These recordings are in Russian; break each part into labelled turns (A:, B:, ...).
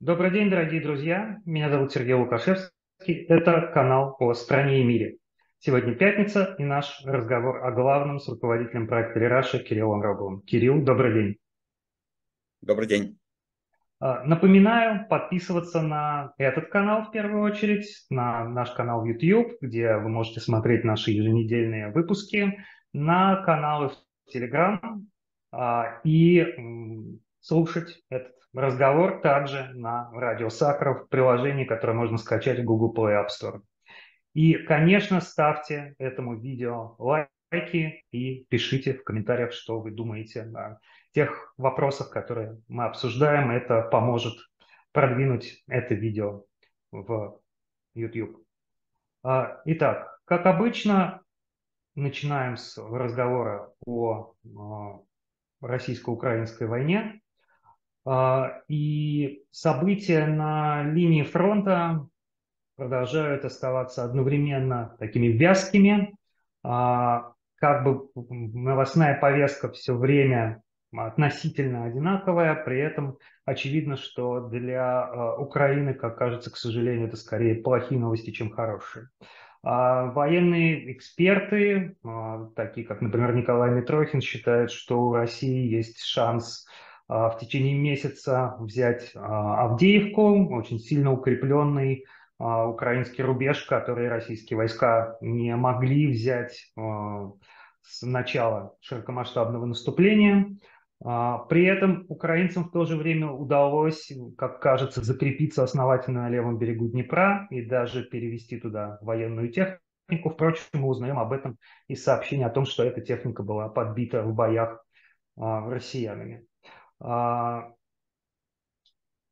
A: Добрый день, дорогие друзья. Меня зовут Сергей Лукашевский. Это канал о стране и мире. Сегодня пятница и наш разговор о главном с руководителем проекта Рераша Кириллом Роговым. Кирилл, добрый день.
B: Добрый день.
A: А, напоминаю, подписываться на этот канал в первую очередь, на наш канал YouTube, где вы можете смотреть наши еженедельные выпуски, на каналы в Telegram а, и слушать этот разговор также на Радио Сахаров приложении, которое можно скачать в Google Play App Store. И, конечно, ставьте этому видео лайки и пишите в комментариях, что вы думаете о тех вопросах, которые мы обсуждаем. Это поможет продвинуть это видео в YouTube. А, итак, как обычно, начинаем с разговора о российско-украинской войне. А, и события на линии фронта продолжают оставаться одновременно такими вязкими. А, как бы новостная повестка все время относительно одинаковая, при этом очевидно, что для а, Украины, как кажется, к сожалению, это скорее плохие новости, чем хорошие. Военные эксперты, такие как, например, Николай Митрохин, считают, что у России есть шанс в течение месяца взять а, Авдеевку, очень сильно укрепленный а, украинский рубеж, который российские войска не могли взять с начала широкомасштабного наступления. При этом украинцам в то же время удалось, как кажется, закрепиться основательно на левом берегу Днепра и даже перевести туда военную технику. Впрочем, мы узнаем об этом из сообщения о том, что эта техника была подбита в боях россиянами. А,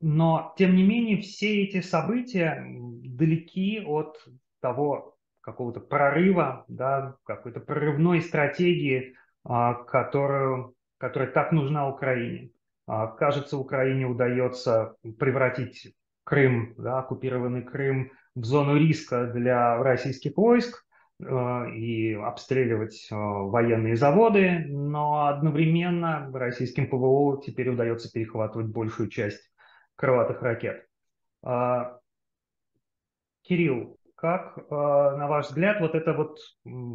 A: но, тем не менее, все эти события далеки от того какого-то прорыва, да, какой-то прорывной стратегии, а, которую, которая так нужна Украине. А, кажется, Украине удается превратить Крым, да, оккупированный Крым, в зону риска для российских войск, и обстреливать э, военные заводы, но одновременно российским ПВО теперь удается перехватывать большую часть крылатых ракет. А, Кирилл, как, э, на ваш взгляд, вот это вот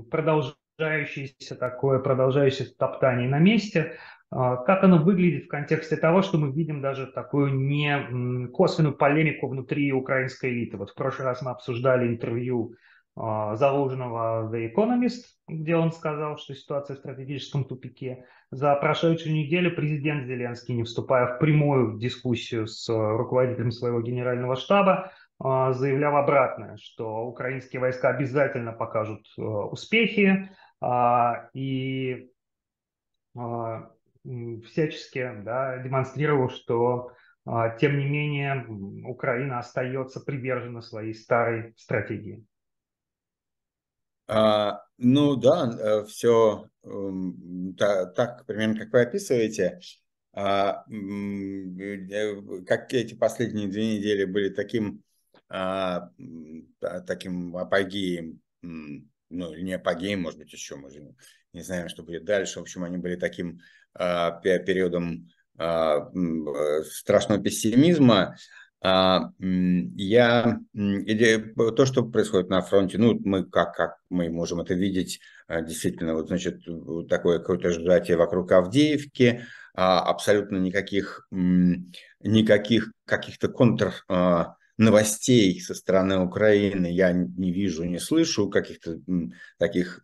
A: продолжающееся такое, продолжающееся топтание на месте, как оно выглядит в контексте того, что мы видим даже такую не косвенную полемику внутри украинской элиты? Вот в прошлый раз мы обсуждали интервью а, Залужного The Economist, где он сказал, что ситуация в стратегическом тупике. За прошедшую неделю президент Зеленский, не вступая в прямую дискуссию с руководителем своего генерального штаба, а, заявлял обратное, что украинские войска обязательно покажут э, успехи и всячески да, демонстрировал, что тем не менее Украина остается привержена своей старой стратегии.
B: А, ну да, все э, так, примерно как вы описываете. А, э, как эти последние две недели были таким, а, таким апогеем, ну, не апогеем, может быть, еще, мы же не знаем, что будет дальше. В общем, они были таким периодом страшного пессимизма, я или то, что происходит на фронте, ну, мы как, как мы можем это видеть, а, действительно, вот, значит, такое какое-то сжатие вокруг Авдеевки, а, абсолютно никаких, никаких каких-то контр новостей со стороны Украины я не вижу, не слышу, каких-то таких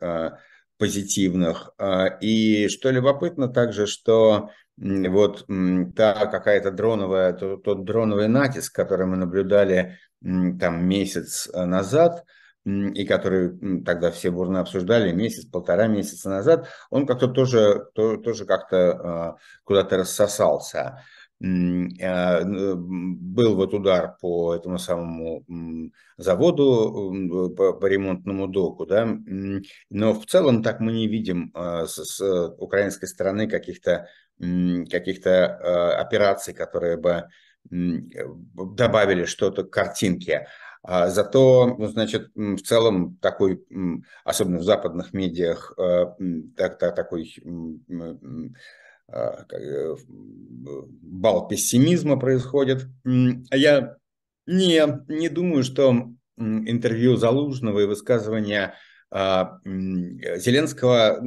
B: позитивных. И что любопытно также, что вот та какая-то дроновая, тот, тот дроновый натиск, который мы наблюдали там месяц э, назад, и который тогда все бурно обсуждали месяц, полтора месяца назад, он как-то тоже, то, тоже как-то э, куда-то рассосался. Э, был вот удар по этому самому заводу, по, по ремонтному доку, да, но в целом так мы не видим с, с украинской стороны каких-то каких-то э, операций, которые бы добавили что-то к картинке. А зато, ну, значит, в целом такой, особенно в западных медиах, э, так, так, такой бал пессимизма происходит. Я не, не думаю, что интервью Залужного и высказывания Зеленского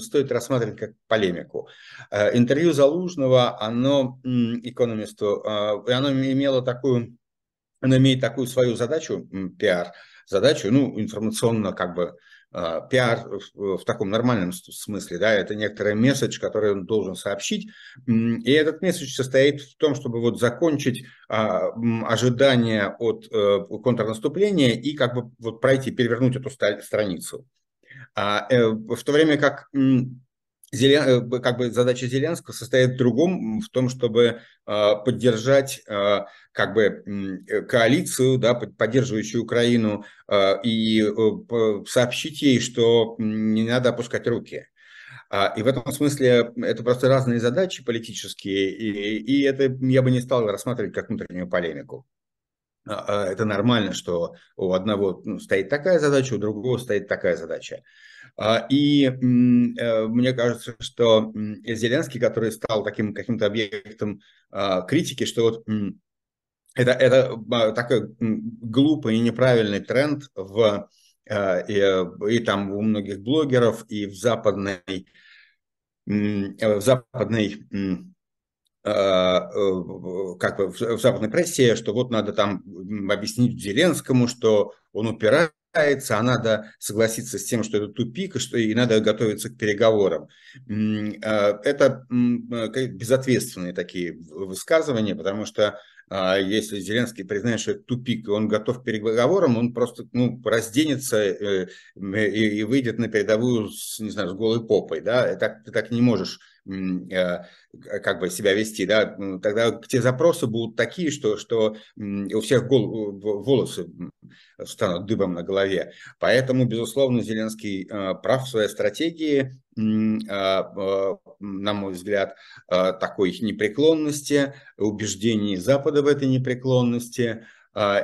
B: стоит рассматривать как полемику. Интервью Залужного, оно экономисту, оно имело такую, оно имеет такую свою задачу, пиар, задачу, ну, информационно как бы а, пиар в таком нормальном смысле, да, это некоторый месседж, который он должен сообщить, и этот месседж состоит в том, чтобы вот закончить а, ожидания от э, контрнаступления и как бы вот пройти, перевернуть эту страницу. А, э, в то время как Зелен... Э, как бы задача Зеленского состоит в другом, в том, чтобы поддержать как бы коалицию, да, поддерживающую Украину, и сообщить ей, что не надо опускать руки. И в этом смысле это просто разные задачи политические, и, и это я бы не стал рассматривать как внутреннюю полемику. А, это нормально, что у одного ну, стоит такая задача, у другого стоит такая задача. А, и э, мне кажется, что Зеленский, который стал таким каким-то объектом а, критики, что вот это, это такой глупый и неправильный тренд в, э, и, и там у многих блогеров, и в западной, в западной а, э, как бы в западной прессе, что вот надо там объяснить Зеленскому, что он упирается, а надо согласиться с тем, что это тупик, и что и надо готовиться к переговорам. А, это э, безответственные такие высказывания, потому что а если Зеленский признает, что это тупик, и он готов к переговорам, он просто ну, разденется э, и, выйдет на передовую с, не знаю, с голой попой. Да? Так, ты так не можешь э, как бы себя вести, да, тогда те запросы будут такие, что, что у всех гол, волосы станут дыбом на голове. Поэтому, безусловно, Зеленский э, прав в своей стратегии, на мой взгляд, такой непреклонности, убеждений Запада в этой непреклонности,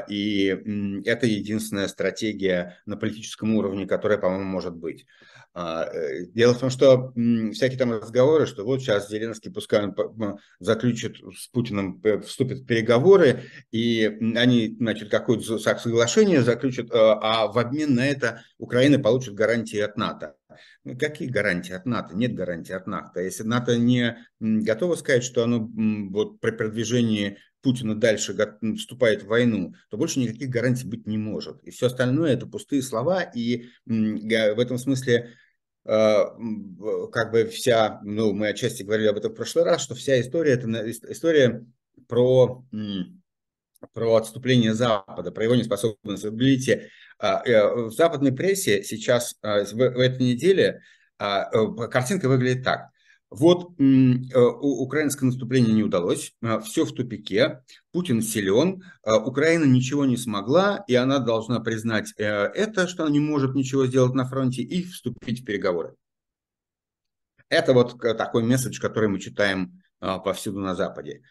B: и это единственная стратегия на политическом уровне, которая, по-моему, может быть. А, э, дело в том, что всякие там разговоры, что вот сейчас Зеленский пускай он заключит с Путиным, э, вступит в переговоры, и они, значит, какое-то соглашение заключат, а, а в обмен на это Украина получит гарантии от НАТО. Ну, какие гарантии от НАТО? Нет гарантии от НАТО. Если НАТО не готово сказать, что оно вот при продвижении Путина дальше вступает в войну, то больше никаких гарантий быть не может. И все остальное это пустые слова, и в этом смысле а, как бы вся, ну, мы отчасти говорили об этом в прошлый раз, что вся история, это история про, про отступление Запада, про его неспособность. Видите, а, э, в западной прессе сейчас, а, в этой неделе, э, картинка выглядит так. Вот э, украинское наступление не удалось, э, все в тупике, Путин силен, э, Украина ничего не смогла, и она должна признать это, что она не может ничего сделать на фронте, и вступить в переговоры. Это вот такой месседж, который мы читаем повсюду на Западе.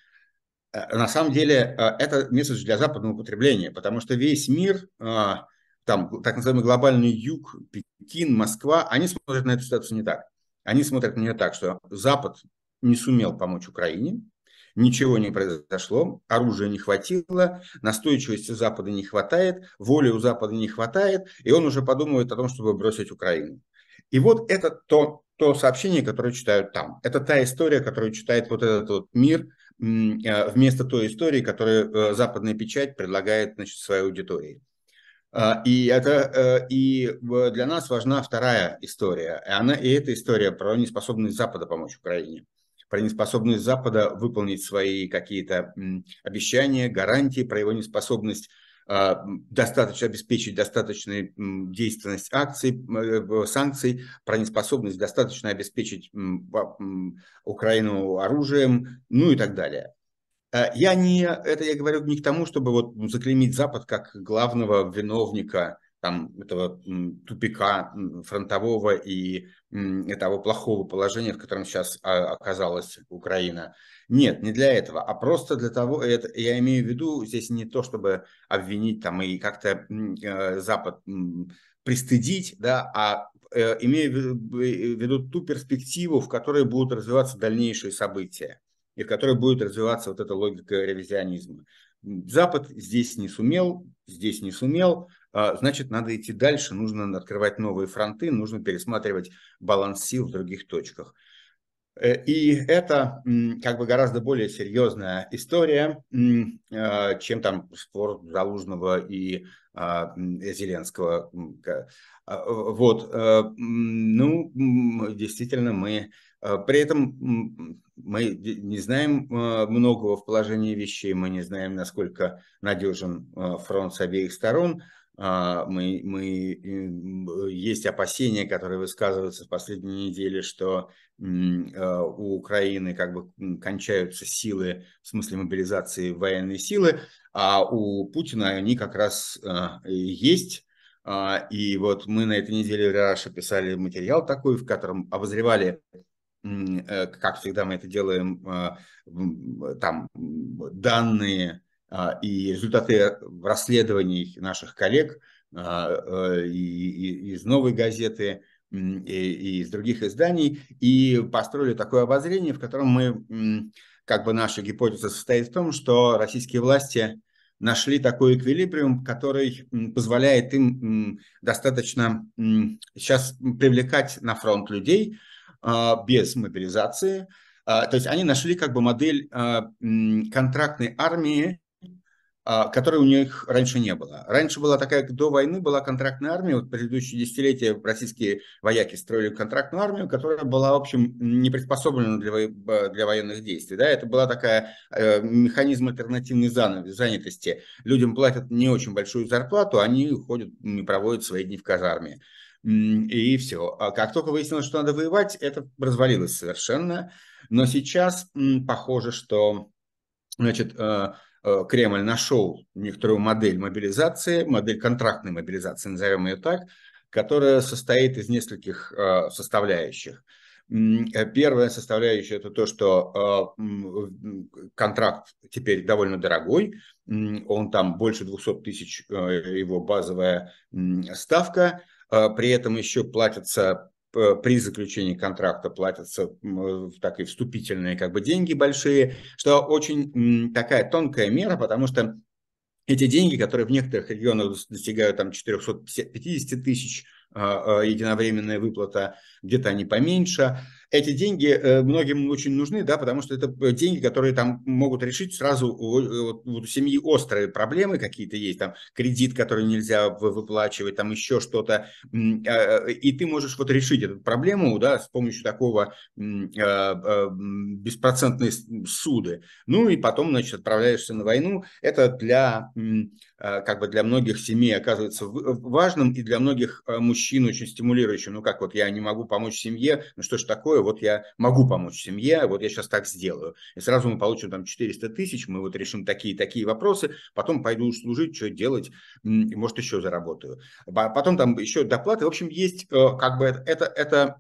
B: На самом деле это месседж для западного потребления, потому что весь мир, там так называемый глобальный юг, Пекин, Москва, они смотрят на эту ситуацию не так. Они смотрят на нее так, что Запад не сумел помочь Украине, ничего не произошло, оружия не хватило, настойчивости Запада не хватает, воли у Запада не хватает, и он уже подумывает о том, чтобы бросить Украину. И вот это то, то сообщение, которое читают там. Это та история, которую читает вот этот вот мир э, вместо той истории, которую э, западная печать предлагает значит, своей аудитории. А, и, это, э, и для нас важна вторая история. И, она, и эта история про неспособность Запада помочь Украине. Про неспособность Запада выполнить свои какие-то обещания, гарантии, про его неспособность а, достаточно обеспечить достаточную действенность акций, э, санкций, про неспособность достаточно обеспечить Украину оружием, ну и так далее. Э, я не, это я говорю не к тому, чтобы вот заклеймить Запад как главного виновника там, этого тупика фронтового и того плохого положения, в котором сейчас а, оказалась Украина. Нет, не для этого, а просто для того, это, я имею в виду здесь не то, чтобы обвинить там и как-то э, Запад пристыдить, да, а имея в виду ту перспективу, в которой будут развиваться дальнейшие события и в которой будет развиваться вот эта логика ревизионизма. Запад здесь не сумел, здесь не сумел, а, значит, надо идти дальше, нужно открывать новые фронты, нужно пересматривать баланс сил в других точках. Э, и это как бы гораздо более серьезная история, а, чем там спор Залужного и а, Зеленского. Вот, э, ну, действительно, мы при этом мы не знаем многого в положении вещей, мы не знаем, насколько надежен фронт с обеих сторон, а, мы, мы, есть опасения, которые высказываются в последние недели, что а, у Украины как бы кончаются силы, в смысле мобилизации военной силы, а у Путина они как раз а, есть. И вот мы на этой неделе в Раша писали материал такой, в котором обозревали э, как всегда мы это делаем, там данные а, и результаты расследований наших коллег а, э, из «Новой газеты», и из других изданий, и построили такое обозрение, в котором мы, как бы наша гипотеза состоит в том, что российские власти нашли такой эквилибриум, который позволяет им достаточно сейчас привлекать на фронт людей а, без мобилизации. То есть они нашли как бы модель контрактной армии, а, которой у них раньше не было. Раньше была такая, до войны была контрактная армия, вот предыдущие десятилетия российские вояки строили контрактную армию, которая была, в общем, не приспособлена для, для военных действий. Да? Это была такая э, механизм альтернативной занятости. Людям платят не очень большую зарплату, они ходят и проводят свои дни в казарме. И все. А как только выяснилось, что надо воевать, это развалилось совершенно. Но сейчас похоже, что значит, э, Э, Кремль нашел некоторую модель мобилизации, модель контрактной мобилизации, назовем ее так, которая состоит из нескольких э, составляющих. Первая составляющая это то, что контракт теперь довольно дорогой, он там больше 200 тысяч его базовая ставка, при этом еще платятся при заключении контракта платятся так и вступительные как бы деньги большие, что очень такая тонкая мера, потому что эти деньги, которые в некоторых регионах достигают там 450 тысяч а, а, единовременная выплата, где-то они поменьше. Эти деньги э, многим очень нужны, да, потому что это э, деньги, которые там могут решить сразу вот, у семьи острые проблемы какие-то есть, там кредит, который нельзя выплачивать, там еще что-то, а, и ты можешь вот решить эту проблему, да, с помощью такого беспроцентной суды. Ну и потом, значит, отправляешься на войну. Это для как бы для многих семей оказывается важным и для многих мужчин очень стимулирующим. Ну как вот я не могу помочь семье, ну что ж такое, вот я могу помочь семье, вот я сейчас так сделаю. И сразу мы получим там 400 тысяч, мы вот решим такие-такие вопросы, потом пойду служить, что делать, может еще заработаю. Потом там еще доплаты. В общем, есть э, как бы это, это, это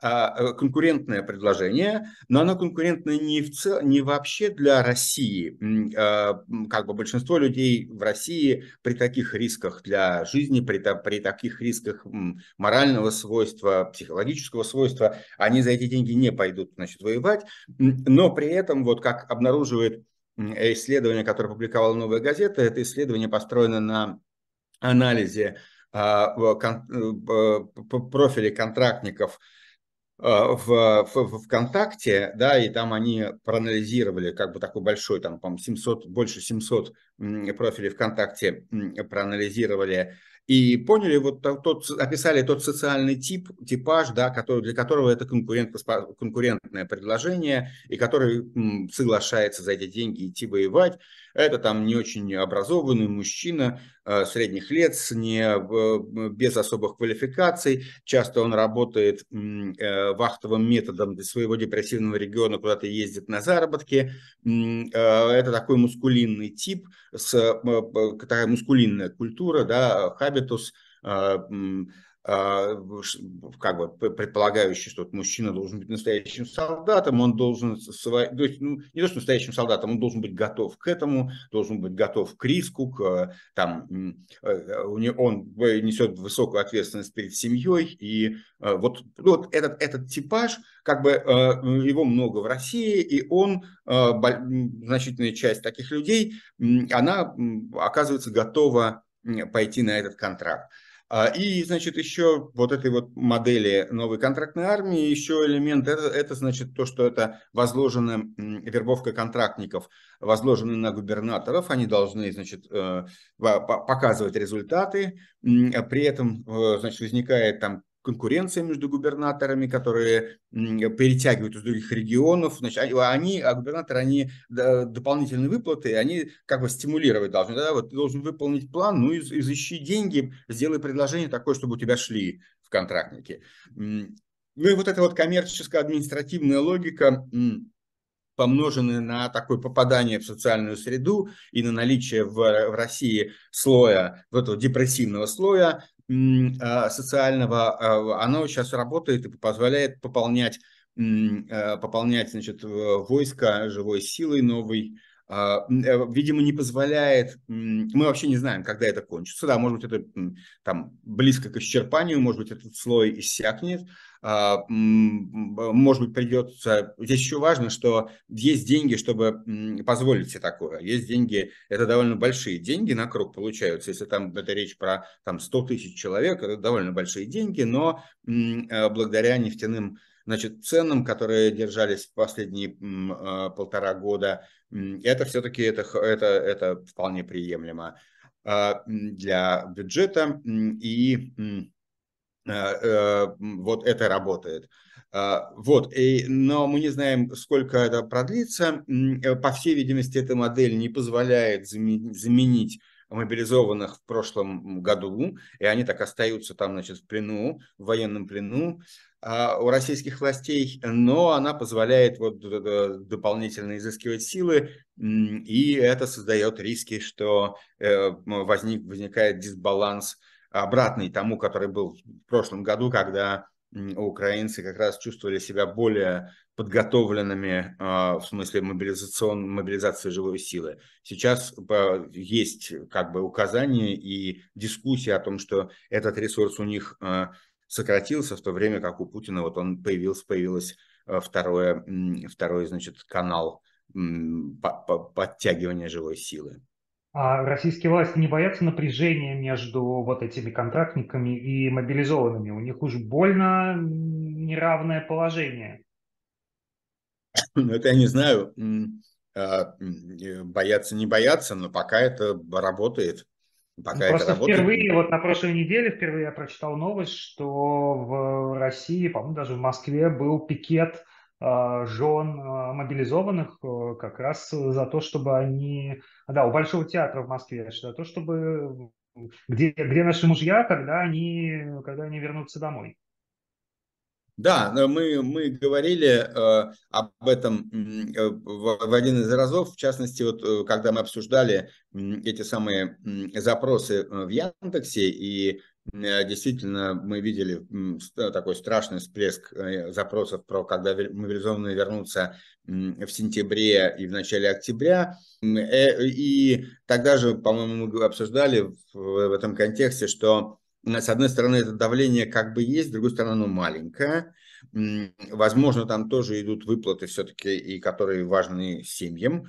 B: конкурентное предложение, но оно конкурентное не, в цел, не вообще для России. А, как бы большинство людей в России при таких рисках для жизни, при, при таких рисках морального свойства, психологического свойства, они за эти деньги не пойдут значит, воевать. Но при этом, вот как обнаруживает исследование, которое публиковала «Новая газета», это исследование построено на анализе а, э, профилей контрактников Э, в, в ВКонтакте, да, и там они проанализировали, как бы такой большой, там, по 700, больше 700 профилей ВКонтакте проанализировали и поняли, вот тот, описали тот социальный тип, типаж, да, который, для которого это конкурент, конкурентное предложение, и который соглашается за эти деньги идти воевать. Это там не очень образованный мужчина средних лет, с не, э, без особых квалификаций. Часто он работает э, вахтовым методом для своего депрессивного региона, куда-то ездит на заработки. Э, это такой мускулинный тип, с, э, такая мускулинная культура, да, хабитус, как бы предполагающий, что мужчина должен быть настоящим солдатом, он должен, то есть, ну, не то, что настоящим солдатом, он должен быть готов к этому, должен быть готов к риску, к, там, э, он несет высокую ответственность перед семьей, и э, вот, вот этот, этот типаж, как бы э, его много в России, и он, значительная часть таких людей, она оказывается готова пойти на этот контракт. А, и, значит, еще вот этой вот модели новой контрактной армии, еще элемент, это, это значит то, что это возложена вербовка контрактников, возложена на губернаторов, они должны, значит, э, показывать результаты, при этом, э, значит, возникает там конкуренция между губернаторами, которые перетягивают из других регионов. Значит, они, а губернаторы, они дополнительные выплаты, они как бы стимулировать должны. Да? Вот ты должен выполнить план, ну, из, изыщи деньги, сделай предложение такое, чтобы у тебя шли в контрактники. Ну и вот эта вот коммерческая административная логика, помноженные на такое попадание в социальную среду и на наличие в, в России слоя, вот этого депрессивного слоя, а, социального, а, оно сейчас работает и позволяет пополнять, а, пополнять значит, войско живой силой новой, видимо, не позволяет, мы вообще не знаем, когда это кончится, да, может быть, это там близко к исчерпанию, может быть, этот слой иссякнет, а, может быть, придется... Здесь еще важно, что есть деньги, чтобы позволить себе такое. Есть деньги, это довольно большие деньги на круг получаются. Если там это речь про там, 100 тысяч человек, это довольно большие деньги, но э, благодаря нефтяным значит, ценам, которые держались последние а, полтора года, это все-таки это, это, это вполне приемлемо а, для бюджета. И Э, э, вот это работает. А, вот, и, но мы не знаем, сколько это продлится. Э, по всей видимости, эта модель не позволяет заменить мобилизованных в прошлом году, и они так остаются там, значит, в плену, в военном плену а, у российских властей, но она позволяет вот дополнительно изыскивать силы, и это создает риски, что возник, возникает дисбаланс обратный тому, который был в прошлом году, когда украинцы как раз чувствовали себя более подготовленными а, в смысле мобилизацион, мобилизации живой силы. Сейчас есть как бы указания и дискуссия о том, что этот ресурс у них а, сократился, в то время как у Путина вот он появился, появилось а, второе, второй значит, канал подтягивания живой силы.
A: А российские власти не боятся напряжения между вот этими контрактниками и мобилизованными? У них уж больно неравное положение.
B: Ну, это я не знаю, а, бояться не бояться, но пока это работает.
A: Пока ну, Просто работает. впервые, вот на прошлой неделе впервые я прочитал новость, что в России, по-моему, даже в Москве был пикет а, жен а, мобилизованных э, как раз за то, чтобы они... Да, у Большого театра в Москве, за то, чтобы... Где, где наши мужья, когда они, когда они вернутся домой?
B: Да, мы, мы говорили э, об этом э, в, в один из разов, в частности, вот, э, когда мы обсуждали э, эти самые э, запросы в Яндексе и Э, действительно, мы видели такой страшный всплеск э, запросов про когда мобилизованные вернутся в сентябре и в начале октября. Э, и тогда же, по-моему, мы обсуждали в этом контексте, что с одной стороны это давление как бы есть, с другой стороны оно маленькое. Возможно, там тоже идут выплаты все-таки, и которые важны семьям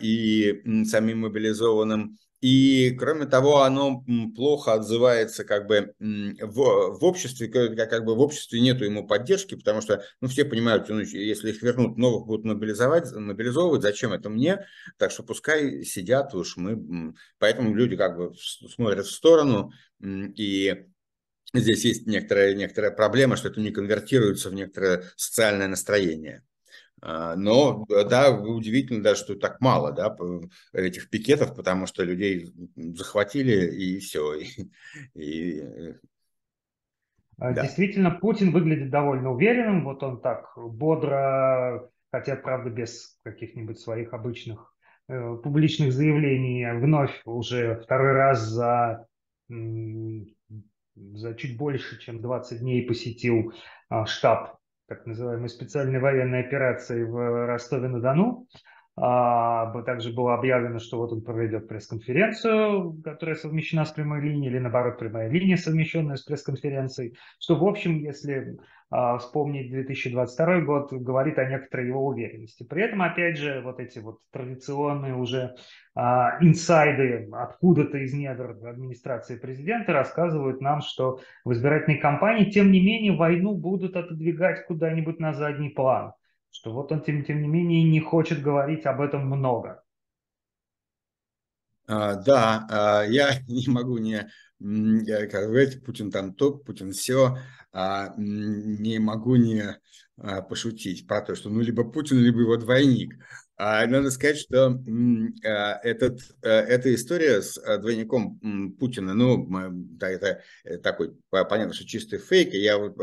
B: и самим мобилизованным. И, кроме того, оно плохо отзывается как бы в, в обществе, как, как бы в обществе нету ему поддержки, потому что ну, все понимают, ну, если их вернут, новых будут мобилизовать, мобилизовывать, зачем это мне? Так что пускай сидят уж мы. Поэтому люди как бы смотрят в сторону, и здесь есть некоторая, некоторая проблема, что это не конвертируется в некоторое социальное настроение. А, но да, удивительно даже, что так мало да, этих пикетов, потому что людей захватили и все. И, и,
A: а, да. Действительно, Путин выглядит довольно уверенным. Вот он так бодро, хотя, правда, без каких-нибудь своих обычных э, публичных заявлений, вновь уже второй раз за за чуть больше, чем 20 дней посетил штаб так называемой специальной военной операции в Ростове-на-Дону. А, также было объявлено, что вот он проведет пресс-конференцию, которая совмещена с прямой линией, или наоборот, прямая линия, совмещенная с пресс-конференцией, что, в общем, если а, вспомнить 2022 год, говорит о некоторой его уверенности. При этом, опять же, вот эти вот традиционные уже а, инсайды откуда-то из недр администрации президента рассказывают нам, что в избирательной кампании, тем не менее, войну будут отодвигать куда-нибудь на задний план что вот он, тем, тем не менее, не хочет говорить об этом много.
B: А, да, а, я не могу не как говорить, Путин там то, Путин все, а, не могу не а, пошутить про то, что ну либо Путин, либо его двойник. А надо сказать, что а, этот, а, эта история с а, двойником Путина, ну, да, это такой, понятно, что чистый фейк. Я вот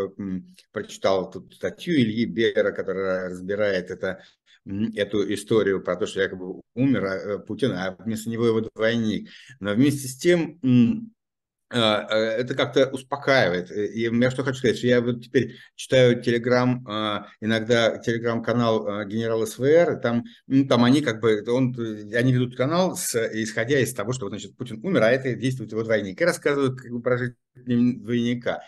B: прочитал тут статью Ильи Бера, которая разбирает это, эту историю про то, что якобы умер Путин, а вместо него его двойник. Но вместе с тем это как-то успокаивает. И я что хочу сказать, что я вот теперь читаю телеграм, иногда телеграм-канал генерал СВР, и там, ну, там они как бы, он, они ведут канал, с, исходя из того, что, значит, Путин умер, а это действует его двойник, и рассказывают как бы, про жизнь двойника.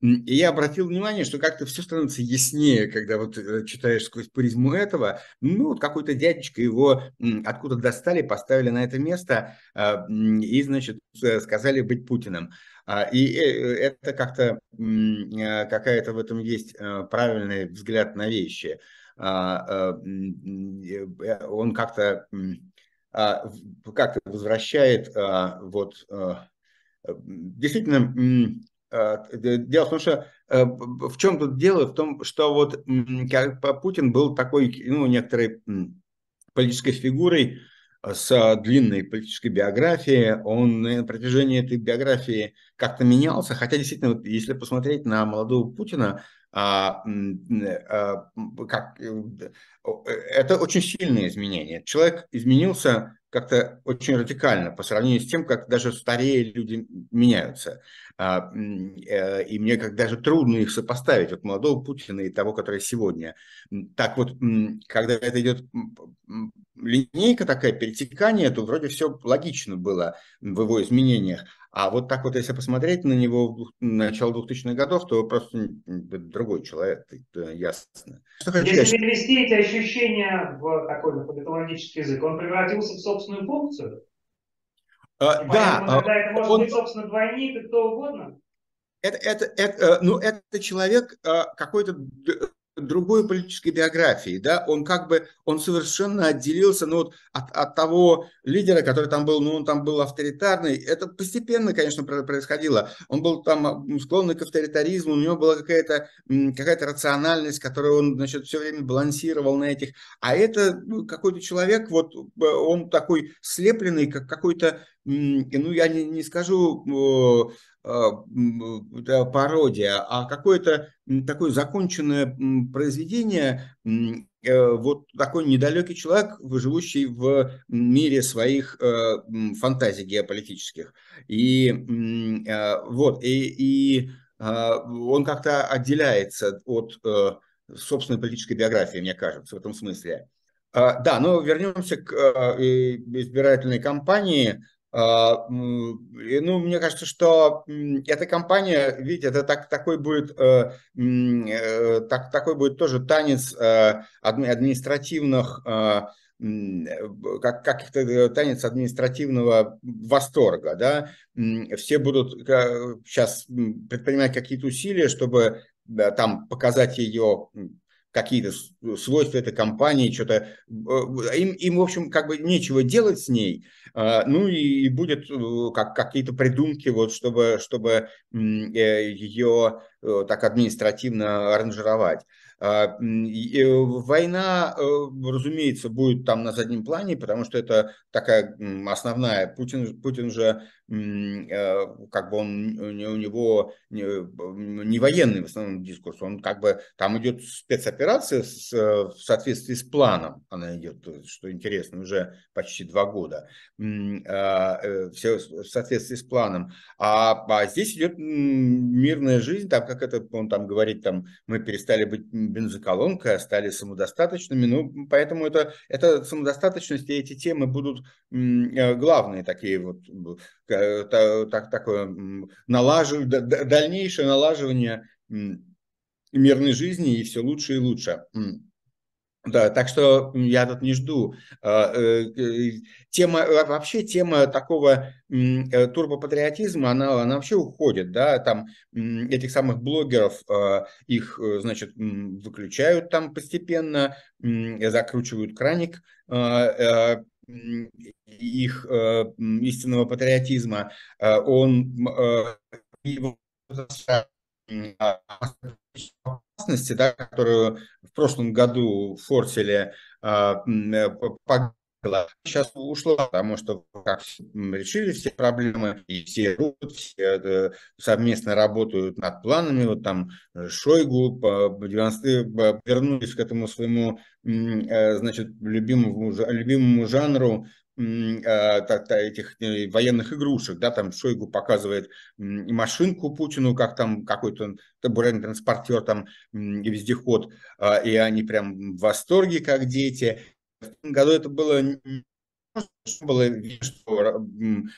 B: И я обратил внимание, что как-то все становится яснее, когда вот э, читаешь сквозь призму этого. Ну, вот какой-то дядечка его откуда достали, поставили на это место а, и, значит, сказали быть Путиным. А, и э, это как-то а, какая-то в этом есть правильный взгляд на вещи. Э, он как-то как-то возвращает вот действительно Э, дело в том, что э, в чем тут дело? В том, что вот Путин был такой, ну, некоторой политической фигурой э, с длинной политической биографией. Он на протяжении этой биографии как-то менялся. Хотя, действительно, вот, если посмотреть на молодого Путина, а, а, как, это очень сильное изменение. Человек изменился как-то очень радикально по сравнению с тем, как даже старее люди меняются. А, э, и мне как даже трудно их сопоставить, вот молодого Путина и того, который сегодня. Так вот, когда это идет линейка такая, перетекание, то вроде все логично было в его изменениях. А вот так вот, если посмотреть на него в начало 2000-х годов, то просто другой человек, это ясно.
A: Что хочу если перевести эти ощущения в такой политологический язык, он превратился в собственную функцию?
B: А, да.
A: Это может он... быть, собственно, двойник и кто угодно?
B: Это, это, это, ну, это человек а, какой-то другой политической биографии, да, он как бы, он совершенно отделился, ну, вот от, от того лидера, который там был, ну, он там был авторитарный, это постепенно, конечно, происходило, он был там склонный к авторитаризму, у него была какая-то какая рациональность, которую он, значит, все время балансировал на этих, а это ну, какой-то человек, вот, он такой слепленный, как какой-то, ну, я не, не скажу Э, пародия, а какое-то такое законченное произведение, э, вот такой недалекий человек, живущий в мире своих э, фантазий геополитических. И вот, и, и он как-то отделяется от собственной политической биографии, мне кажется, в этом смысле. Да, но вернемся к избирательной кампании. А, ну, мне кажется, что эта компания, видите, это так, такой будет, э, э, так, такой будет тоже танец э, административных, как, как танец административного восторга, да, все будут сейчас предпринимать какие-то усилия, чтобы там показать ее какие-то свойства этой компании, что-то э, им, им, в общем, как бы нечего делать с ней, а, ну и, будет э, как, какие-то придумки, вот, чтобы, чтобы э, ее так административно аранжировать. А, э, война, э, разумеется, будет там на заднем плане, потому что это такая основная. Путин, Путин же э, как бы он, у него не военный в основном дискурс, он как бы, там идет спецоперация с, в соответствии с планом, она идет, что интересно, уже почти два года, а, все в соответствии с планом, а, а здесь идет мирная жизнь, там, как это он там говорит, там, мы перестали быть бензоколонкой, а стали самодостаточными. Ну, поэтому это, это самодостаточность и эти темы будут э, главные такие вот, так, такое налажив, дальнейшее налаживание мирной жизни и все лучше и лучше. Да, так что я тут не жду. А, э, тема, вообще тема такого э, турбопатриотизма, она, она вообще уходит, да, там этих самых блогеров, а, их, э, значит, выключают там постепенно, закручивают краник а, их истинного патриотизма, он опасности, да, которую в прошлом году форсили а, э, сейчас ушло, потому что как решили все проблемы, и все, все э, совместно работают над планами, вот там э, Шойгу вернулись к этому своему, значит, любимому, любимому жанру, этих э, военных игрушек, да, там Шойгу показывает машинку Путину, как там какой-то табуретный транспортер там вездеход, а, и они прям в восторге, как дети. В этом году это было было видно, что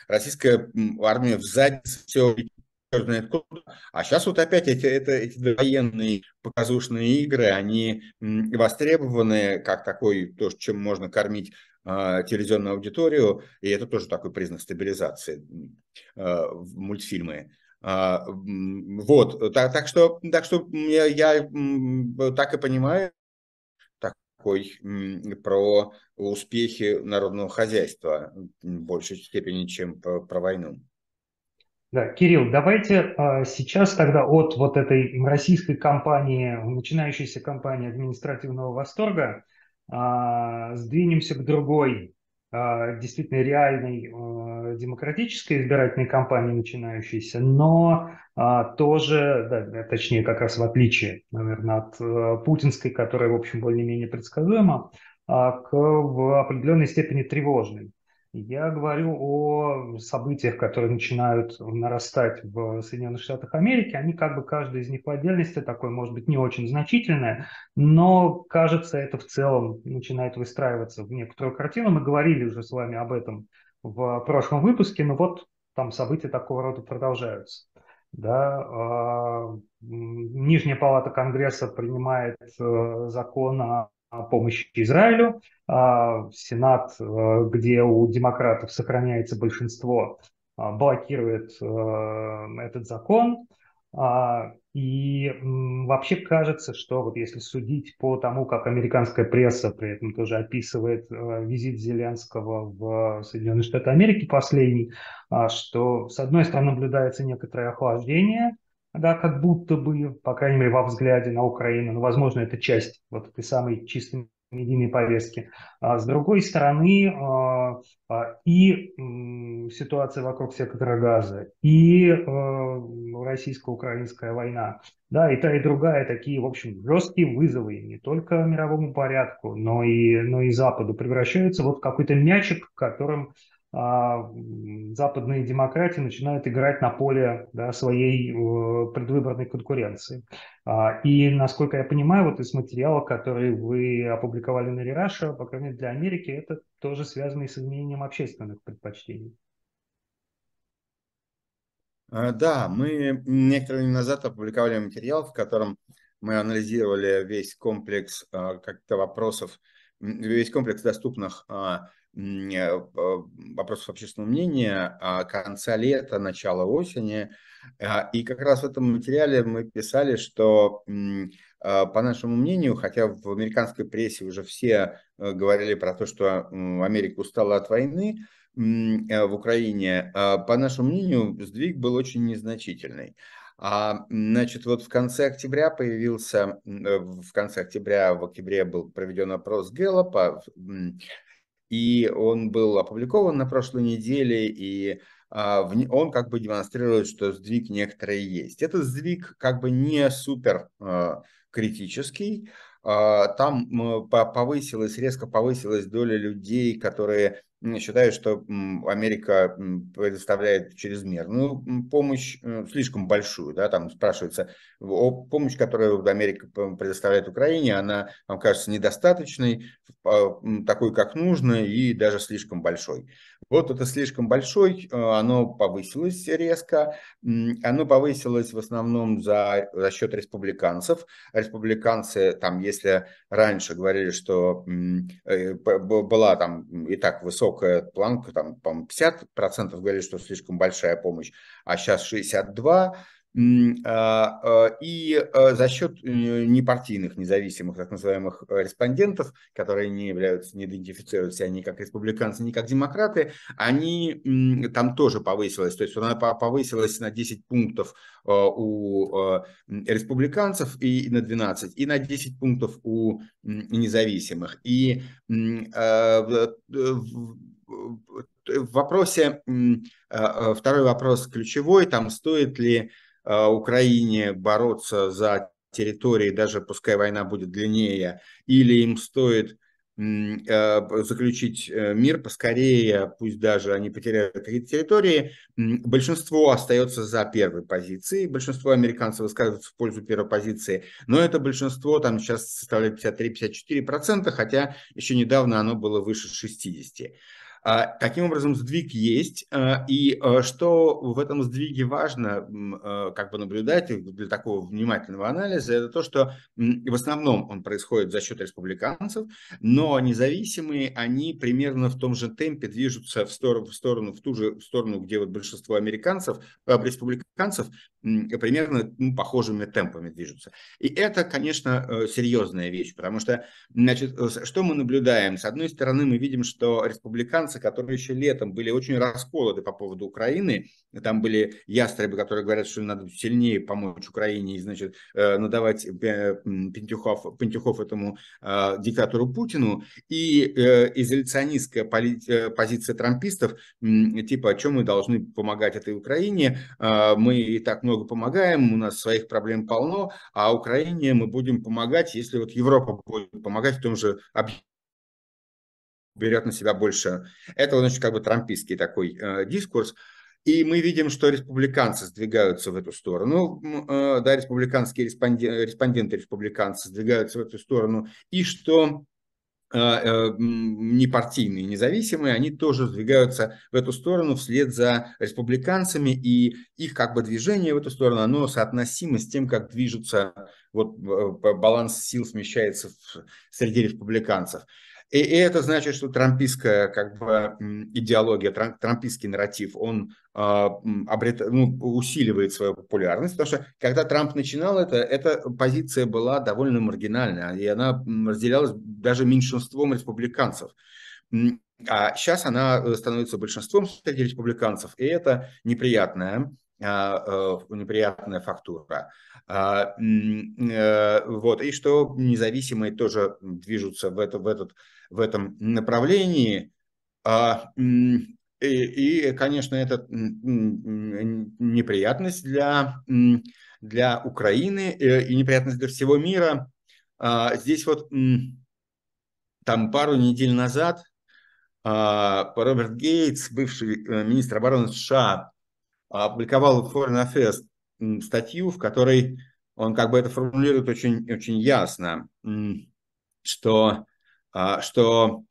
B: российская армия в заднице все а сейчас вот опять эти, это, эти военные показушные игры, они востребованы как такой, то, чем можно кормить телевизионную аудиторию, и это тоже такой признак стабилизации а, мультфильмы. А, вот, так, так что, так что я, я так и понимаю такой про успехи народного хозяйства в большей степени, чем про, про войну.
A: Да, Кирилл, давайте а, сейчас тогда от вот этой российской кампании, начинающейся кампании административного восторга, а, сдвинемся к другой, а, действительно реальной а, демократической избирательной кампании начинающейся, но тоже, да, точнее, как раз в отличие, наверное, от путинской, которая, в общем, более-менее предсказуема, к в определенной степени тревожной. Я говорю о событиях, которые начинают нарастать в Соединенных Штатах Америки. Они как бы каждый из них в отдельности такой, может быть, не очень значительное, но кажется, это в целом начинает выстраиваться в некоторую картину. Мы говорили уже с вами об этом в прошлом выпуске, но вот там события такого рода продолжаются. Да, э, Нижняя палата Конгресса принимает э, закон о помощи Израилю. А, Сенат, э, где у демократов сохраняется большинство, а, блокирует э, этот закон. А, и вообще кажется, что вот если судить по тому, как американская пресса при этом тоже описывает э, визит Зеленского в Соединенные Штаты Америки последний, что с одной стороны наблюдается некоторое охлаждение – да, как будто бы, по крайней мере, во взгляде на Украину, но, возможно, это часть вот этой самой чистой медийной повестки. А с другой стороны, а, а, и ситуация вокруг сектора газа, и а, российско-украинская война, да, и та, и другая такие, в общем, жесткие вызовы не только мировому порядку, но и, но и Западу превращаются вот в какой-то мячик, которым западные демократии начинают играть на поле да, своей э, предвыборной конкуренции. А, и, насколько я понимаю, вот из материала, который вы опубликовали на Рераша, по крайней мере для Америки, это тоже связано и с изменением общественных предпочтений.
B: А, да, мы некоторое время назад опубликовали материал, в котором мы анализировали весь комплекс как-то вопросов, весь комплекс доступных вопросов общественного мнения а конца лета, начала осени. А, и как раз в этом материале мы писали, что а, по нашему мнению, хотя в американской прессе уже все э, говорили про то, что Америка устала от войны э, в Украине, по нашему мнению, сдвиг был очень незначительный. А, значит, вот в конце октября появился, э, в конце октября, в октябре был проведен опрос Гэллопа, и он был опубликован на прошлой неделе, и а, он как бы демонстрирует, что сдвиг некоторые есть. Этот сдвиг как бы не супер а, критический, там повысилась, резко повысилась доля людей, которые считаю, что Америка предоставляет чрезмерную помощь, э, слишком большую, да, там спрашивается, помощь, которую Америка предоставляет Украине, она, вам кажется, недостаточной, такой, как нужно, и даже слишком большой. Вот это слишком большой, э, оно повысилось резко, оно повысилось в основном за, за счет республиканцев. Республиканцы, там, если раньше говорили, что э, была там и так высокая планка, там, по 50% говорили, что слишком большая помощь, а сейчас 62%, а, а, и а, за счет э, непартийных, независимых, так называемых респондентов, которые не являются, не идентифицируют себя ни как республиканцы, ни как демократы, они там тоже повысилось. То есть она повысилась на 10 пунктов у республиканцев и на 12, и на 10 пунктов у независимых. И в вопросе, второй вопрос ключевой, там стоит ли Э, Украине бороться за территории, даже пускай война будет длиннее, или им стоит э, заключить э, мир поскорее, пусть даже они потеряют какие-то территории, большинство остается за первой позицией, большинство американцев высказываются в пользу первой позиции, но это большинство там сейчас составляет 53-54%, хотя еще недавно оно было выше 60%. А, таким образом, сдвиг есть, а, и а, что в этом сдвиге важно как бы наблюдать для такого внимательного анализа, это то, что в основном он происходит за счет республиканцев, но независимые, они примерно в том же темпе движутся в сторону, в сторону, в ту же сторону, где вот большинство американцев, республиканцев примерно ну, похожими темпами движутся. И это, конечно, э, серьезная вещь, потому что, значит, э, что мы наблюдаем? С одной стороны, мы видим, что республиканцы американцы, которые еще летом были очень расколоты по поводу Украины, там были ястребы, которые говорят, что надо сильнее помочь Украине и, значит, э, надавать э, Пентюхов, Пентюхов этому э, диктатору Путину, и изоляционистская позиция трампистов, типа, о чем мы должны помогать этой Украине, мы и так много помогаем, у нас своих проблем полно, а Украине мы будем помогать, если вот Европа будет помогать в том же объеме берет на себя больше. Это, значит, как бы трампийский такой э, дискурс. И мы видим, что республиканцы сдвигаются в эту сторону, э, да, республиканские респонденты, респонденты республиканцы сдвигаются в эту сторону, и что э, э, непартийные, независимые, они тоже сдвигаются в эту сторону вслед за республиканцами, и их как бы движение в эту сторону, оно соотносимо с тем, как движется, вот э, баланс сил смещается в, среди республиканцев. И, и это значит, что трампийская как бы, идеология, трампийский нарратив, он э, обрет, ну, усиливает свою популярность, потому что когда Трамп начинал это, эта позиция была довольно маргинальная, и она разделялась даже меньшинством республиканцев. А сейчас она э, становится большинством среди республиканцев, и это неприятная, а, э, неприятная фактура. А, э, вот, и что независимые тоже движутся в, это, в, этот, в этом направлении. А, и, и, конечно, это неприятность для, для Украины и неприятность для всего мира. Здесь вот там пару недель назад Роберт Гейтс, бывший министр обороны США, опубликовал в Foreign Affairs статью, в которой он как бы это формулирует очень, очень ясно, что, а, что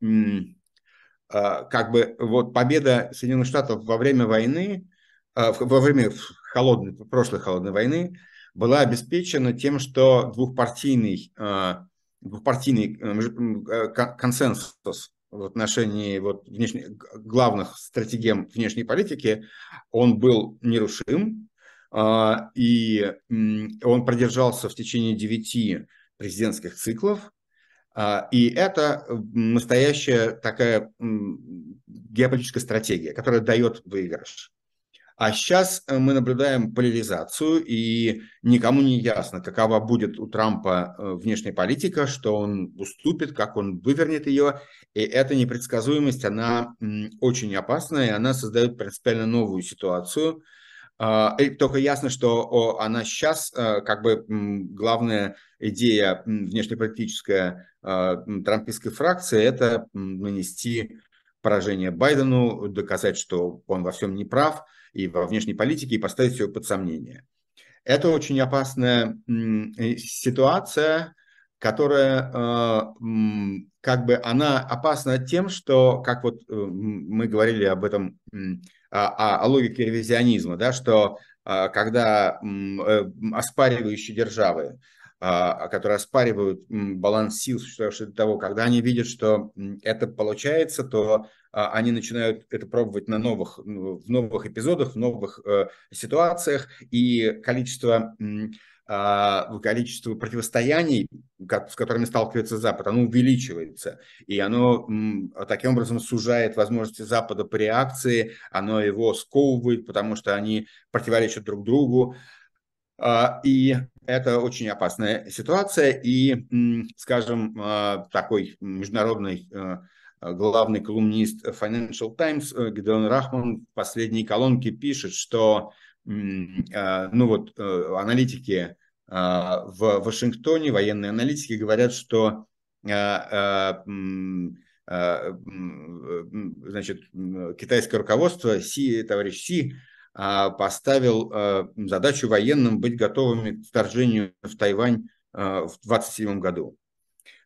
B: а, как бы вот победа Соединенных Штатов во время войны, а, во время холодной, прошлой холодной войны была обеспечена тем, что двухпартийный, двухпартийный э, консенсус в отношении вот внешне, главных стратегий внешней политики, он был нерушим, а, и он продержался в течение девяти президентских циклов, а, и это настоящая такая геополитическая стратегия, которая дает выигрыш. А сейчас э, мы наблюдаем поляризацию, и никому не ясно, какова будет у Трампа э, внешняя политика, что он уступит, как он вывернет ее. И эта непредсказуемость, она очень опасная, и она создает принципиально новую ситуацию. А, только ясно, что она сейчас, э, как бы главная идея внешнеполитическая трампийской фракции, это нанести поражение Байдену, доказать, что он во всем не прав – и во внешней политике, и поставить все под сомнение. Это очень опасная ситуация, которая э, как бы она опасна тем, что, как вот э, мы говорили об этом, о, о логике ревизионизма, да, что когда оспаривающие державы а, которые оспаривают баланс сил, существовавший до того, когда они видят, что это получается, то а, они начинают это пробовать на новых, ну, в новых эпизодах, в новых э, ситуациях, и количество а, количество противостояний, с которыми сталкивается Запад, оно увеличивается. И оно таким образом сужает возможности Запада по реакции, оно его сковывает, потому что они противоречат друг другу. И это очень опасная ситуация, и, скажем, а, такой международный а, главный колумнист Financial Times э, Гидеон Рахман в последней колонке пишет, что а, ну вот, э, аналитики в Вашингтоне, военные аналитики говорят, что значит, китайское руководство, Си, товарищ Си, а, поставил а, задачу военным быть готовыми к вторжению в Тайвань а, в 27 году.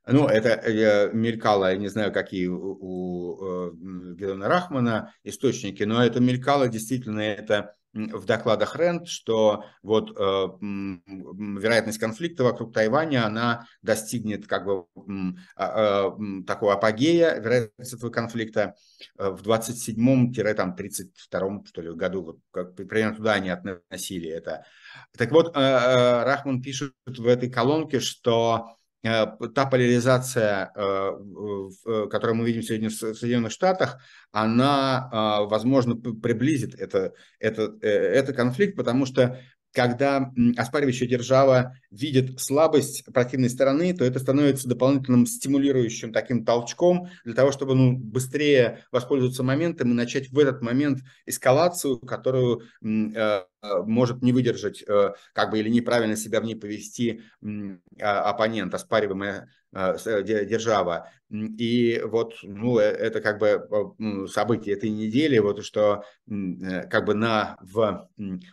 B: Ну, это э, мелькало, я не знаю, какие у, у э, Гедона Рахмана источники, но это мелькало действительно, это в докладах РЕНД, что вот э, вероятность конфликта вокруг Тайваня, она достигнет как бы э, такого апогея, вероятность этого конфликта э, в 27-32 что ли, году, вот, как, примерно туда они относили это. Так вот, э, э, Рахман пишет в этой колонке, что та поляризация, э, которую мы видим сегодня в Соединенных Штатах, она, э, возможно, приблизит это, это, это конфликт, потому что когда оспаривающая держава видит слабость противной стороны, то это становится дополнительным стимулирующим таким толчком для того, чтобы ну, быстрее воспользоваться моментом и начать в этот момент эскалацию, которую э, может не выдержать э, как бы или неправильно себя в ней повести э, оппонент, оспариваемая э, держава. И вот ну, э, это как бы событие этой недели, вот что э, как бы на, в,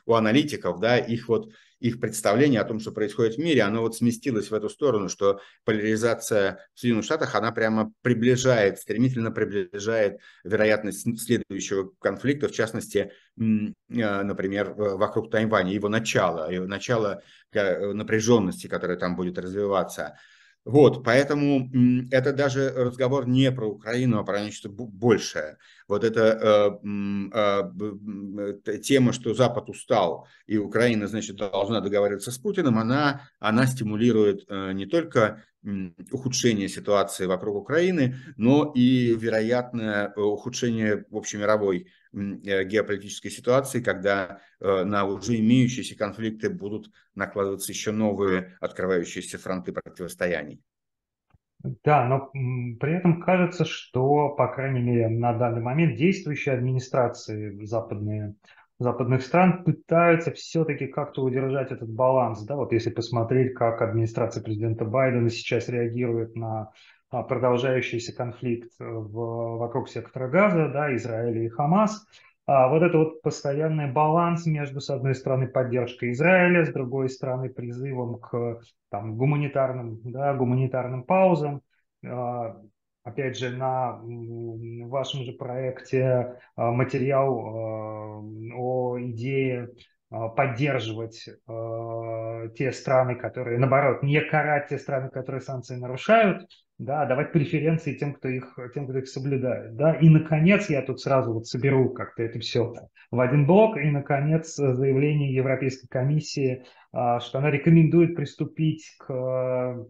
B: у аналитиков, да, их вот их представление о том, что происходит в мире, оно вот сместилось в эту сторону, что поляризация в Соединенных Штатах, она прямо приближает, стремительно приближает вероятность следующего конфликта, в частности, э, например, вокруг Тайваня, его начало, его начало напряженности, которая там будет развиваться. Вот, поэтому это даже разговор не про Украину, а про нечто большее. Вот эта э, э, тема, что Запад устал, и Украина, значит, должна договариваться с Путиным, она, она стимулирует э, не только ухудшение ситуации вокруг Украины, но и вероятное ухудшение общемировой Э, геополитической ситуации, когда э, на уже имеющиеся конфликты будут накладываться еще новые открывающиеся фронты противостояний.
A: Да, но при этом кажется, что, по крайней мере, на данный момент действующие администрации западные, западных стран пытаются все-таки как-то удержать этот баланс. Да? Вот если посмотреть, как администрация президента Байдена сейчас реагирует на продолжающийся конфликт э, в, вокруг сектора Газа, да, Израиля и Хамас. А вот это вот постоянный баланс между, с одной стороны, поддержкой Израиля, с другой стороны, призывом к там, гуманитарным, да, гуманитарным паузам. А, опять же, на вашем же проекте а, материал о идее поддерживать те страны, которые, наоборот, не карать те страны, которые санкции нарушают, да, давать преференции тем, кто их, тем, кто их соблюдает, да, и, наконец, я тут сразу вот соберу как-то это все в один блок, и, наконец, заявление Европейской комиссии, а, что она рекомендует приступить к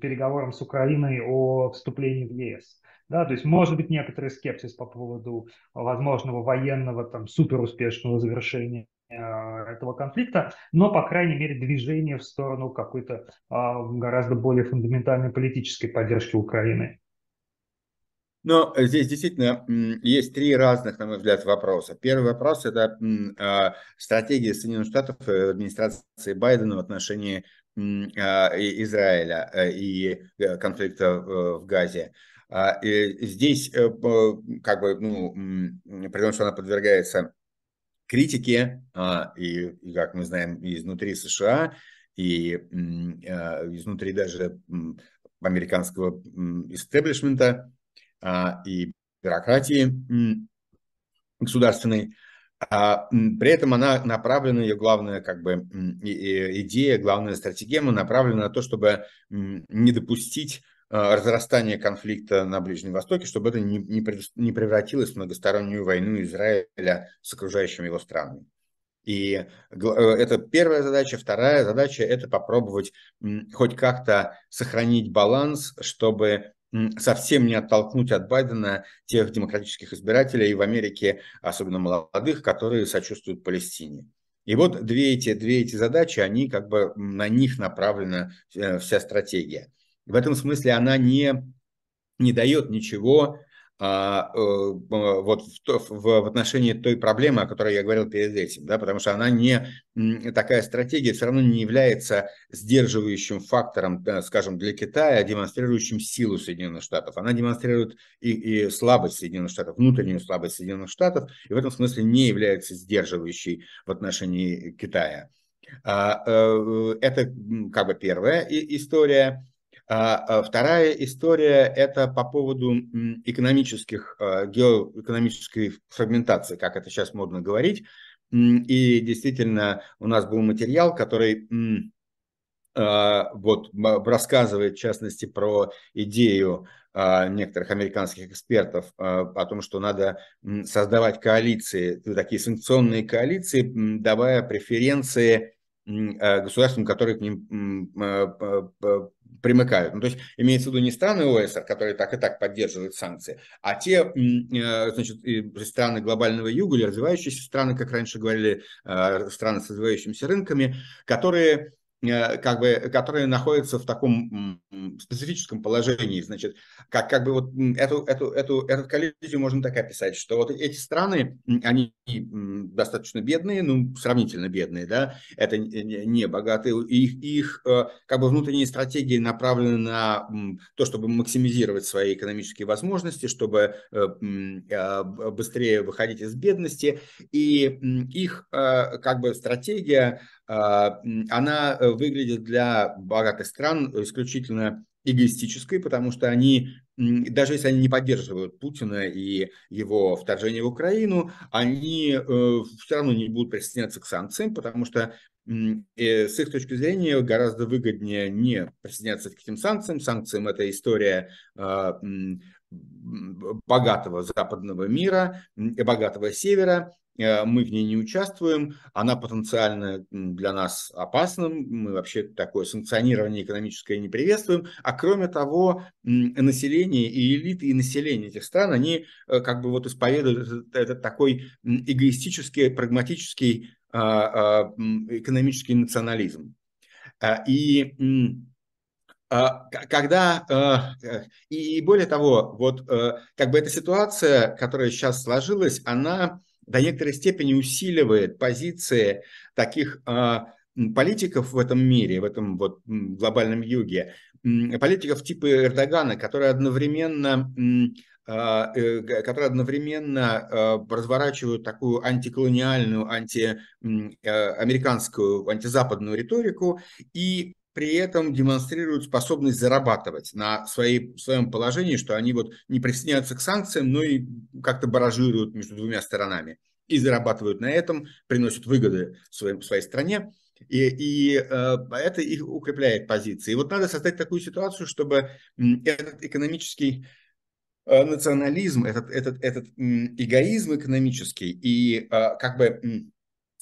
A: переговорам с Украиной о вступлении в ЕС. Да, то есть может быть некоторый скепсис по поводу возможного военного там суперуспешного завершения этого конфликта, но, по крайней мере, движение в сторону какой-то а, гораздо более фундаментальной политической поддержки Украины.
B: Но здесь действительно есть три разных, на мой взгляд, вопроса. Первый вопрос – это а, стратегия Соединенных Штатов, э, администрации Байдена в отношении а, Израиля э, и э, конфликта в Газе. Здесь, как бы, ну, при том, что она подвергается критике, и, и, как мы знаем, изнутри США, и изнутри даже американского истеблишмента, а, и бюрократии государственной. А при этом она направлена, ее главная как бы идея, главная стратегема направлена на то, чтобы не допустить а, разрастания конфликта на Ближнем Востоке, чтобы это не, не превратилось в многостороннюю войну Израиля с окружающими его странами. И э, это первая задача. Вторая задача – это попробовать хоть как-то сохранить баланс, чтобы совсем не оттолкнуть от Байдена тех демократических избирателей в Америке, особенно молодых, которые сочувствуют Палестине. И вот две эти, две эти задачи, они как бы на них направлена э, вся стратегия. В этом смысле она не, не дает ничего а, э, вот в, в отношении той проблемы, о которой я говорил перед этим, да, потому что она не такая стратегия все равно не является сдерживающим фактором, скажем, для Китая, демонстрирующим силу Соединенных Штатов. Она демонстрирует и, и слабость Соединенных Штатов, внутреннюю слабость Соединенных Штатов, и в этом смысле не является сдерживающей в отношении Китая. А, э, это как бы первая история. А, а вторая история – это по поводу экономических, а, геоэкономической фрагментации, как это сейчас модно говорить. И действительно, у нас был материал, который вот рассказывает, в частности, про идею некоторых американских экспертов о том, что надо создавать коалиции, такие санкционные коалиции, давая преференции государствам, которые к ним примыкают. Ну, то есть имеется в виду не страны ОСР, которые так и так поддерживают санкции, а те э, значит, страны глобального юга или развивающиеся страны, как раньше говорили, э, страны с развивающимися рынками, которые Э, как бы, которые находятся в таком специфическом положении. Значит, как, как бы вот эту, эту, эту, этот коллизию можно так описать, что вот эти страны, они достаточно бедные, ну, сравнительно бедные, да, это не богатые, их, их э, как бы внутренние стратегии направлены на то, чтобы максимизировать свои экономические возможности, чтобы э, быстрее выходить из бедности, и их как бы стратегия она э, выглядит для богатых стран исключительно эгоистической, потому что они, даже если они не поддерживают Путина и его вторжение в Украину, они э, все равно не будут присоединяться к санкциям, потому что э, с их точки зрения гораздо выгоднее не присоединяться к этим санкциям. Санкциям это история а, богатого западного мира, богатого севера, мы в ней не участвуем, она потенциально для нас опасна, мы вообще такое санкционирование экономическое не приветствуем, а кроме того, население и элиты, и население этих стран, они э, как бы вот исповедуют этот такой эгоистический, прагматический а, экономический национализм. И когда, и более того, вот как бы эта ситуация, которая сейчас сложилась, она до некоторой степени усиливает позиции таких а, политиков в этом мире, в этом вот глобальном юге, политиков типа Эрдогана, которые одновременно а, э, которые одновременно а, разворачивают такую антиколониальную, антиамериканскую, антизападную риторику и при этом демонстрируют способность зарабатывать на своей, своем положении, что они вот не присоединяются к санкциям, но и как-то баражируют между двумя сторонами и зарабатывают на этом, приносят выгоды своей, своей стране. И, и э, это их укрепляет позиции. И вот надо создать такую ситуацию, чтобы этот экономический э, национализм, этот, этот, этот эгоизм экономический и э, как бы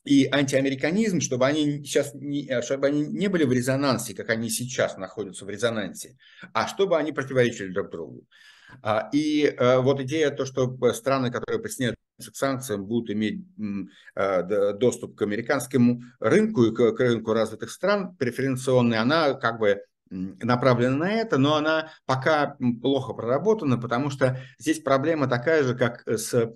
B: и антиамериканизм, чтобы они сейчас не, э, чтобы они не были в резонансе, как они сейчас находятся в резонансе, а чтобы они противоречили друг другу. А, и э, вот идея то, что страны, которые присоединяются к санкциям, будут иметь э, доступ к американскому рынку и к рынку развитых стран преференционный, она как бы направлена на это, но она пока плохо проработана, потому что здесь проблема такая же, как с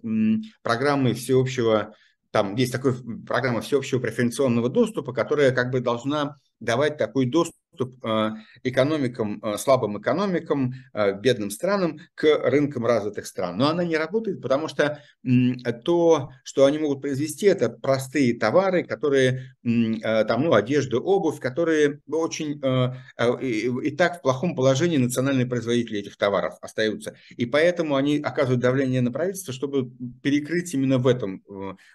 B: программой всеобщего там есть такая программа всеобщего преференционного доступа, которая как бы должна давать такой доступ э, экономикам, э, слабым экономикам, э, бедным странам к рынкам развитых стран. Но она не работает, потому что то, что они могут произвести, это простые товары, которые, там, ну, одежда, обувь, которые очень и так в плохом положении национальные производители этих товаров остаются. И поэтому они оказывают давление на правительство, чтобы перекрыть именно в этом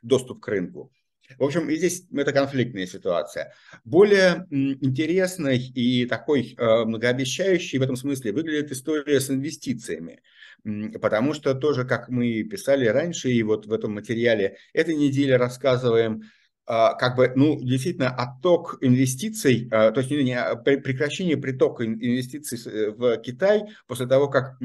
B: доступ к рынку. В общем, и здесь это конфликтная ситуация. Более интересной и такой э, многообещающей в этом смысле выглядит история с инвестициями. Потому что тоже, как мы писали раньше, и вот в этом материале этой недели рассказываем, как бы, ну, действительно, отток инвестиций, а, то есть не, а, прекращение притока инвестиций э, в Китай после того, как,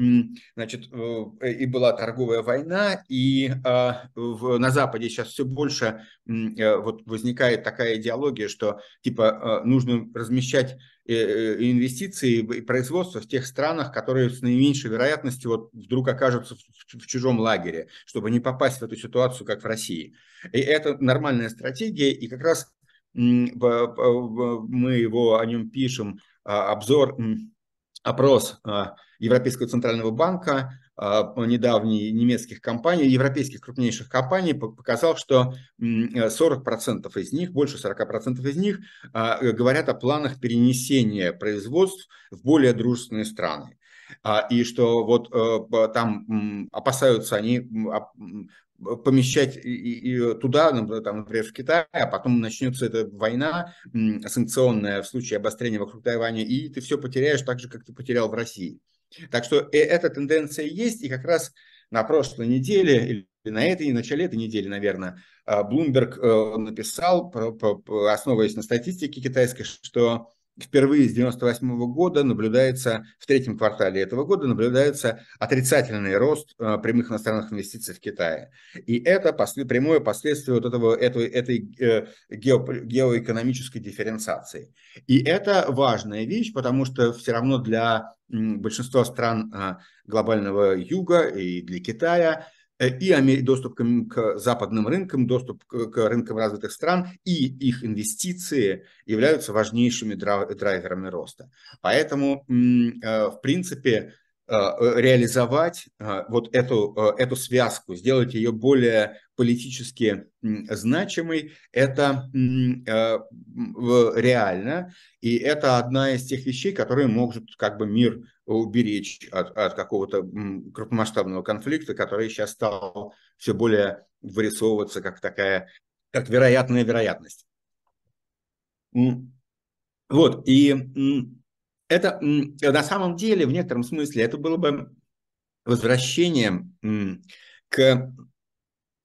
B: значит, э, и была торговая война, и на Западе сейчас все больше э, вот возникает такая идеология, что, типа, нужно размещать инвестиции и производство в тех странах, которые с наименьшей вероятностью вот вдруг окажутся в чужом лагере, чтобы не попасть в эту ситуацию, как в России. И это нормальная стратегия, и как раз мы его о нем пишем, а, обзор, опрос а, Европейского центрального банка, недавний немецких компаний, европейских крупнейших компаний показал, что 40% из них, больше 40% из них говорят о планах перенесения производств в более дружественные страны. И что вот э, там опасаются они помещать и, туда, например, в Китай, а потом начнется эта война санкционная в случае обострения вокруг Тайваня, и ты все потеряешь так же, как ты потерял в России. Так что э, эта тенденция есть, и как раз на прошлой неделе, или на этой, начале этой недели, наверное, Bloomberg э, написал, основываясь на статистике китайской, что впервые с 1998 года наблюдается, в третьем квартале этого года наблюдается отрицательный рост э, прямых иностранных инвестиций в Китае. И это после, прямое последствие вот этого, этой, этой э, гео, геоэкономической дифференциации. И это важная вещь, потому что все равно для большинства стран э, глобального юга и для Китая и доступ к, западным рынкам, доступ к, рынкам развитых стран и их инвестиции являются важнейшими драйверами роста. Поэтому, э, в принципе, э, реализовать вот эту, эту связку, сделать ее более политически значимой, это реально, и это одна из тех вещей, которые могут как бы мир уберечь от, от какого-то крупномасштабного конфликта, который сейчас стал все более вырисовываться как такая, как вероятная вероятность. Вот, и это на самом деле, в некотором смысле, это было бы возвращением к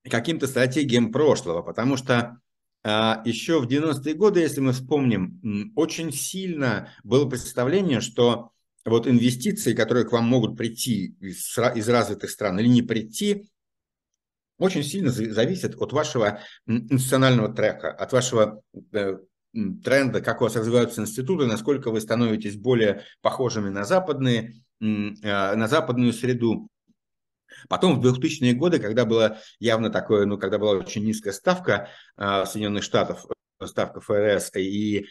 B: каким-то стратегиям прошлого, потому что а, еще в 90-е годы, если мы вспомним, очень сильно было представление, что вот инвестиции, которые к вам могут прийти из, из развитых стран или не прийти, очень сильно зависят от вашего институционального трека, от вашего э, тренда, как у вас развиваются институты, насколько вы становитесь более похожими на западные, э, на западную среду. Потом в 2000-е годы, когда было явно такое, ну, когда была очень низкая ставка э, Соединенных Штатов, ставка ФРС и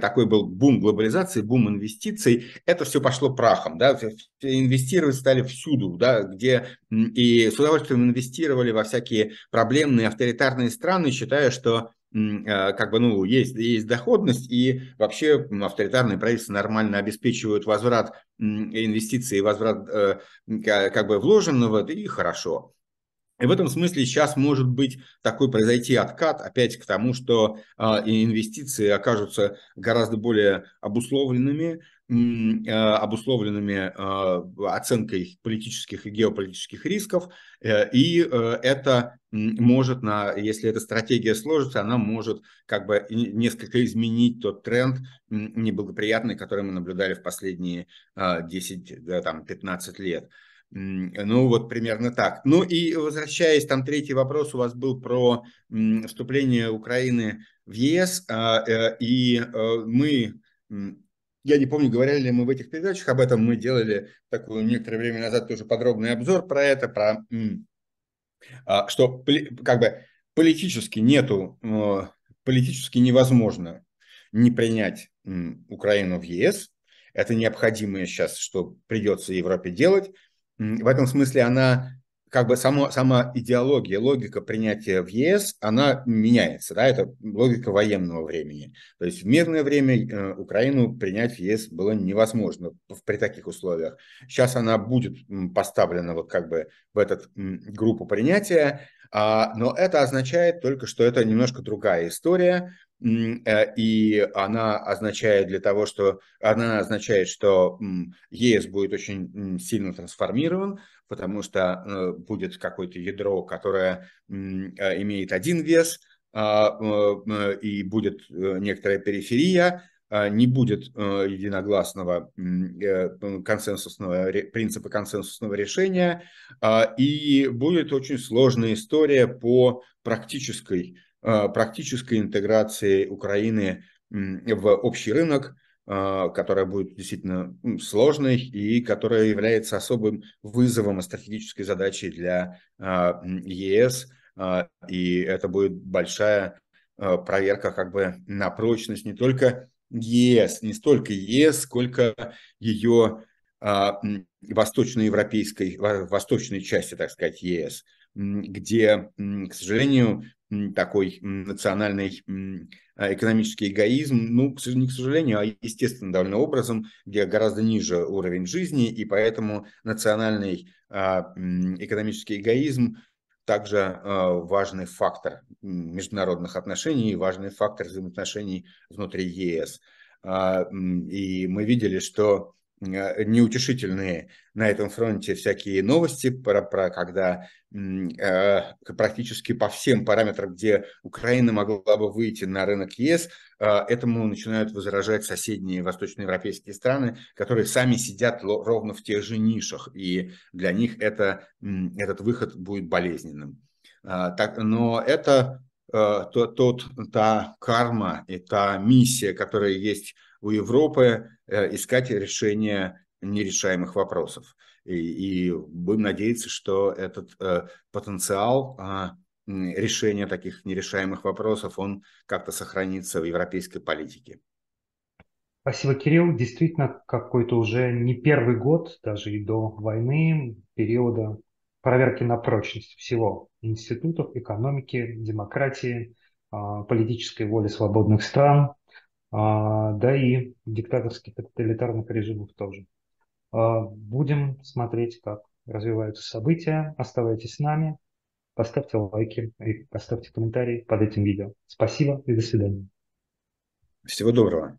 B: такой был бум глобализации, бум инвестиций, это все пошло прахом, да, инвестировать стали всюду, да, где и с удовольствием инвестировали во всякие проблемные авторитарные страны, считая, что как бы, ну, есть, есть доходность, и вообще авторитарные правительства нормально обеспечивают возврат инвестиций, возврат э, как бы вложенного, и хорошо. И в этом смысле сейчас может быть такой произойти откат опять к тому, что э, инвестиции окажутся гораздо более обусловленными, э, обусловленными э, оценкой политических и геополитических рисков. Э, и э, это может, на, если эта стратегия сложится, она может как бы несколько изменить тот тренд неблагоприятный, который мы наблюдали в последние э, 10-15 лет. Ну, вот примерно так. Ну и возвращаясь, там третий вопрос у вас был про вступление Украины в ЕС, э, и э, мы, я не помню, говорили ли мы в этих передачах об этом, мы делали такую некоторое время назад тоже подробный обзор про это, про а, что как бы политически нету, э, политически невозможно не принять Украину в ЕС, это необходимое сейчас, что придется Европе делать, в этом смысле она как бы само, сама идеология, логика принятия в ЕС, она меняется, да, это логика военного времени. То есть в мирное время э, Украину принять в ЕС было невозможно при таких условиях. Сейчас она будет поставлена вот как бы в эту группу принятия, но это означает только, что это немножко другая история, Э, и она означает для того, что она означает, что ЕС будет очень сильно трансформирован, потому что э, будет какое-то ядро, которое э, имеет один вес, а, и будет некоторая периферия, а, не будет единогласного консенсусного принципа консенсусного решения, а, и будет очень сложная история по практической Э, практической интеграции Украины в общий рынок, э, которая будет действительно сложной и которая является особым вызовом и стратегической задачей для э, ЕС. И это будет большая проверка как бы на прочность не только ЕС, не столько ЕС, сколько ее восточноевропейской, восточной части, так сказать, ЕС, где, к сожалению, такой национальный а, экономический эгоизм, ну, не к сожалению, а естественно довольно образом, где гораздо ниже уровень жизни, и поэтому национальный а, экономический эгоизм также а, важный фактор международных отношений, важный фактор взаимоотношений внутри ЕС. И мы видели, что неутешительные на этом фронте всякие новости про, про когда э, практически по всем параметрам, где Украина могла бы выйти на рынок ЕС, э, этому начинают возражать соседние восточноевропейские страны, которые сами сидят ровно в тех же нишах, и для них это, этот выход будет болезненным. Э, так, но это э, тот, тот, та карма и та миссия, которая есть у Европы искать решение нерешаемых вопросов. И, и будем надеяться, что этот э, потенциал э, решения таких нерешаемых вопросов, он как-то сохранится в европейской политике.
A: Спасибо, Кирилл. Действительно, какой-то уже не первый год, даже и до войны, периода проверки на прочность всего институтов, экономики, демократии, а, политической воли свободных стран, да и диктаторских тоталитарных режимов тоже. А, будем смотреть, как развиваются события. Оставайтесь с нами, поставьте лайки и поставьте комментарии под этим видео. Спасибо и до свидания.
B: Всего доброго.